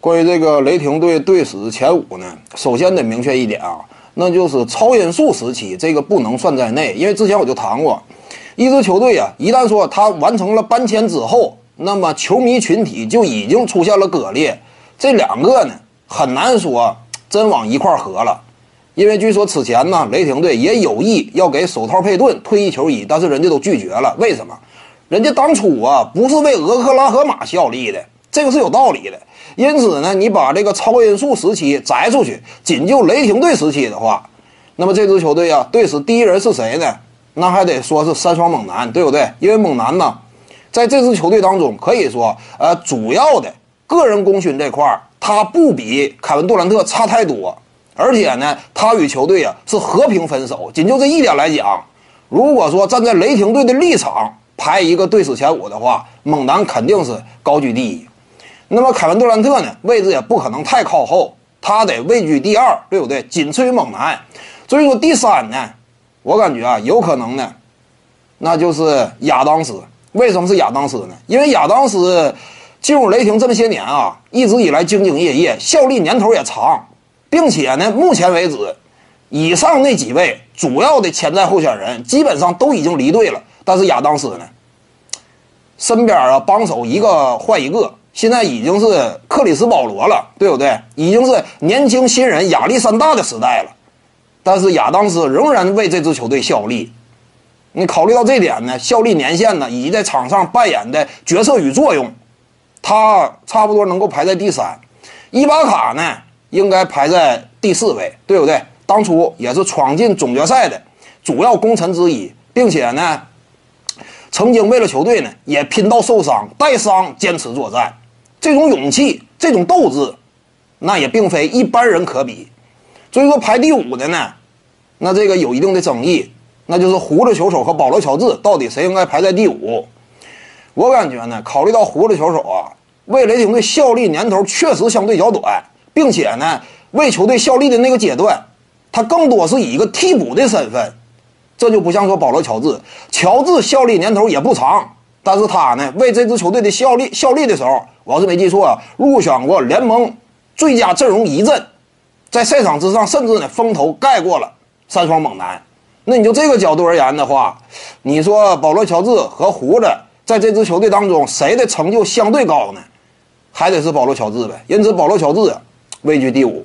关于这个雷霆队队史前五呢，首先得明确一点啊，那就是超音速时期这个不能算在内，因为之前我就谈过，一支球队啊，一旦说他完成了搬迁之后，那么球迷群体就已经出现了割裂，这两个呢很难说真往一块合了，因为据说此前呢，雷霆队也有意要给手套佩顿退役球衣，但是人家都拒绝了，为什么？人家当初啊不是为俄克拉荷马效力的，这个是有道理的。因此呢，你把这个超音速时期摘出去，仅就雷霆队时期的话，那么这支球队啊，队史第一人是谁呢？那还得说是三双猛男，对不对？因为猛男呢，在这支球队当中，可以说，呃，主要的个人功勋这块儿，他不比凯文杜兰特差太多，而且呢，他与球队啊是和平分手。仅就这一点来讲，如果说站在雷霆队的立场排一个队史前五的话，猛男肯定是高居第一。那么凯文杜兰特呢，位置也不可能太靠后，他得位居第二，对不对？仅次于猛男。所以说第三呢，我感觉啊，有可能呢，那就是亚当斯。为什么是亚当斯呢？因为亚当斯进入雷霆这么些年啊，一直以来兢兢业业，效力年头也长，并且呢，目前为止，以上那几位主要的潜在候选人基本上都已经离队了，但是亚当斯呢，身边啊帮手一个换一个。现在已经是克里斯保罗了，对不对？已经是年轻新人亚历山大的时代了，但是亚当斯仍然为这支球队效力。你考虑到这点呢，效力年限呢，以及在场上扮演的角色与作用，他差不多能够排在第三。伊巴卡呢，应该排在第四位，对不对？当初也是闯进总决赛的主要功臣之一，并且呢，曾经为了球队呢，也拼到受伤带伤坚持作战。这种勇气，这种斗志，那也并非一般人可比。所以说排第五的呢，那这个有一定的争议，那就是胡子球手和保罗乔治到底谁应该排在第五？我感觉呢，考虑到胡子球手啊，为雷霆队效力年头确实相对较短，并且呢，为球队效力的那个阶段，他更多是以一个替补的身份，这就不像说保罗乔治，乔治效力年头也不长。但是他呢，为这支球队的效力效力的时候，我要是没记错啊，入选过联盟最佳阵容一阵，在赛场之上，甚至呢风头盖过了三双猛男。那你就这个角度而言的话，你说保罗乔治和胡子在这支球队当中谁的成就相对高呢？还得是保罗乔治呗。因此，保罗乔治位居第五。